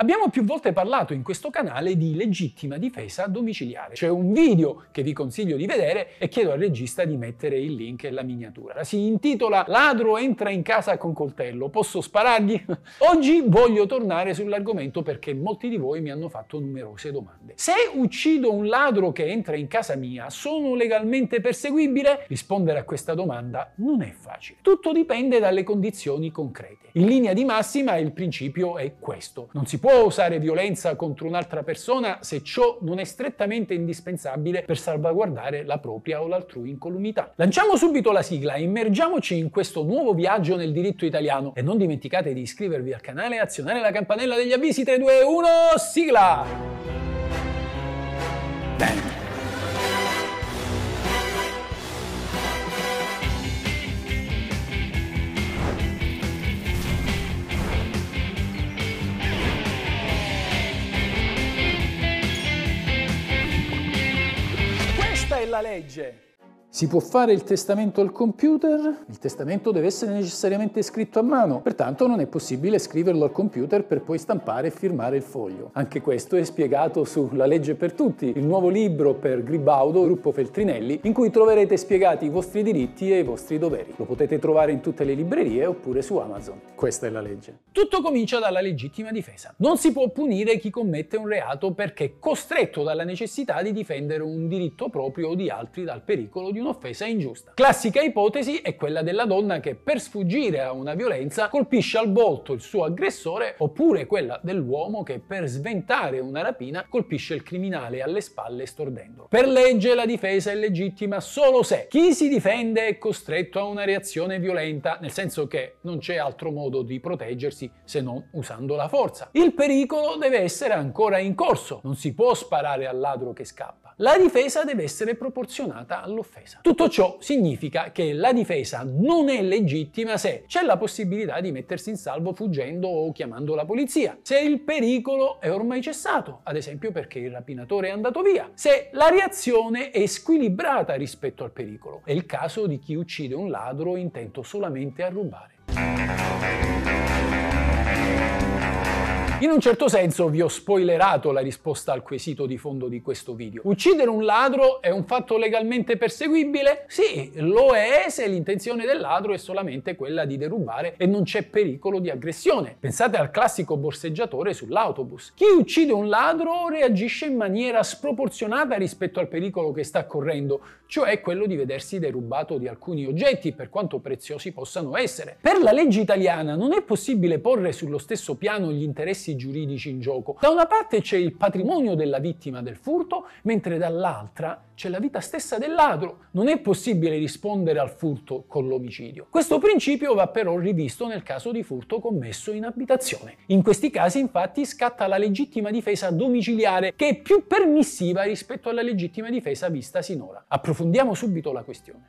Abbiamo più volte parlato in questo canale di legittima difesa domiciliare. C'è un video che vi consiglio di vedere e chiedo al regista di mettere il link e la miniatura. Si intitola Ladro entra in casa con coltello, posso sparargli? Oggi voglio tornare sull'argomento perché molti di voi mi hanno fatto numerose domande. Se uccido un ladro che entra in casa mia, sono legalmente perseguibile? Rispondere a questa domanda non è facile. Tutto dipende dalle condizioni concrete. In linea di massima il principio è questo. Non si può usare violenza contro un'altra persona se ciò non è strettamente indispensabile per salvaguardare la propria o l'altrui incolumità. Lanciamo subito la sigla e immergiamoci in questo nuovo viaggio nel diritto italiano e non dimenticate di iscrivervi al canale e azionare la campanella degli avvisi 3, 2, 1, sigla! Legge. Si può fare il testamento al computer? Il testamento deve essere necessariamente scritto a mano, pertanto non è possibile scriverlo al computer per poi stampare e firmare il foglio. Anche questo è spiegato su La legge per tutti, il nuovo libro per Gribaudo, gruppo Feltrinelli, in cui troverete spiegati i vostri diritti e i vostri doveri. Lo potete trovare in tutte le librerie oppure su Amazon. Questa è la legge. Tutto comincia dalla legittima difesa. Non si può punire chi commette un reato perché è costretto dalla necessità di difendere un diritto proprio o di altri dal pericolo di un'offesa ingiusta. Classica ipotesi è quella della donna che per sfuggire a una violenza colpisce al volto il suo aggressore oppure quella dell'uomo che per sventare una rapina colpisce il criminale alle spalle stordendolo. Per legge la difesa è legittima solo se chi si difende è costretto a una reazione violenta, nel senso che non c'è altro modo di proteggersi se non usando la forza. Il pericolo deve essere ancora in corso, non si può sparare al ladro che scappa. La difesa deve essere proporzionata all'offesa. Tutto ciò significa che la difesa non è legittima se c'è la possibilità di mettersi in salvo fuggendo o chiamando la polizia, se il pericolo è ormai cessato, ad esempio perché il rapinatore è andato via, se la reazione è squilibrata rispetto al pericolo. È il caso di chi uccide un ladro intento solamente a rubare. In un certo senso vi ho spoilerato la risposta al quesito di fondo di questo video. Uccidere un ladro è un fatto legalmente perseguibile? Sì, lo è se l'intenzione del ladro è solamente quella di derubare e non c'è pericolo di aggressione. Pensate al classico borseggiatore sull'autobus. Chi uccide un ladro reagisce in maniera sproporzionata rispetto al pericolo che sta correndo, cioè quello di vedersi derubato di alcuni oggetti, per quanto preziosi possano essere. Per la legge italiana non è possibile porre sullo stesso piano gli interessi giuridici in gioco. Da una parte c'è il patrimonio della vittima del furto, mentre dall'altra c'è la vita stessa del ladro. Non è possibile rispondere al furto con l'omicidio. Questo principio va però rivisto nel caso di furto commesso in abitazione. In questi casi infatti scatta la legittima difesa domiciliare, che è più permissiva rispetto alla legittima difesa vista sinora. Approfondiamo subito la questione.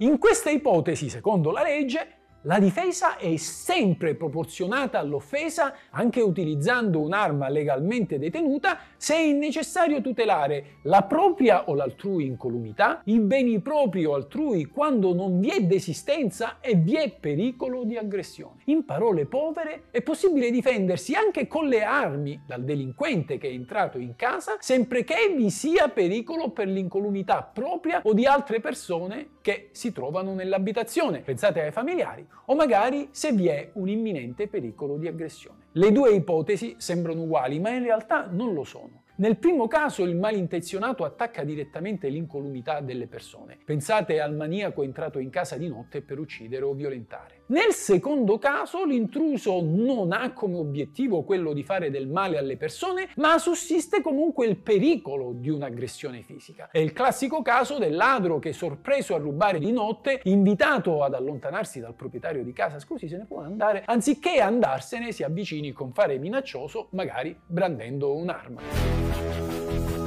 In questa ipotesi, secondo la legge, la difesa è sempre proporzionata all'offesa anche utilizzando un'arma legalmente detenuta se è necessario tutelare la propria o l'altrui incolumità, i beni propri o altrui quando non vi è desistenza e vi è pericolo di aggressione. In parole povere, è possibile difendersi anche con le armi dal delinquente che è entrato in casa sempre che vi sia pericolo per l'incolumità propria o di altre persone che si trovano nell'abitazione. Pensate ai familiari o magari se vi è un imminente pericolo di aggressione. Le due ipotesi sembrano uguali, ma in realtà non lo sono. Nel primo caso il malintenzionato attacca direttamente l'incolumità delle persone. Pensate al maniaco entrato in casa di notte per uccidere o violentare. Nel secondo caso l'intruso non ha come obiettivo quello di fare del male alle persone, ma sussiste comunque il pericolo di un'aggressione fisica. È il classico caso del ladro che sorpreso a rubare di notte, invitato ad allontanarsi dal proprietario di casa, scusi se ne può andare, anziché andarsene si avvicini con fare minaccioso, magari brandendo un'arma.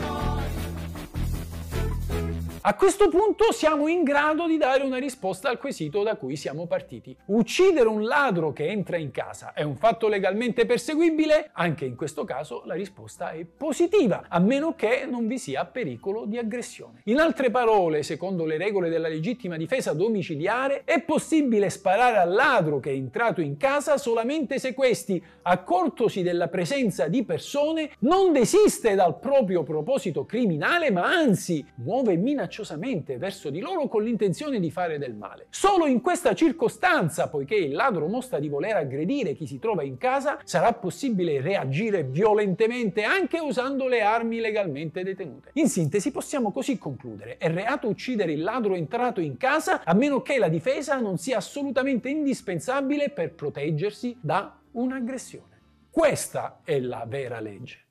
A questo punto siamo in grado di dare una risposta al quesito da cui siamo partiti. Uccidere un ladro che entra in casa è un fatto legalmente perseguibile? Anche in questo caso la risposta è positiva, a meno che non vi sia pericolo di aggressione. In altre parole, secondo le regole della legittima difesa domiciliare, è possibile sparare al ladro che è entrato in casa solamente se questi, accortosi della presenza di persone, non desiste dal proprio proposito criminale, ma anzi muove minacciosamente verso di loro con l'intenzione di fare del male. Solo in questa circostanza, poiché il ladro mostra di voler aggredire chi si trova in casa, sarà possibile reagire violentemente anche usando le armi legalmente detenute. In sintesi possiamo così concludere, è reato uccidere il ladro entrato in casa a meno che la difesa non sia assolutamente indispensabile per proteggersi da un'aggressione. Questa è la vera legge.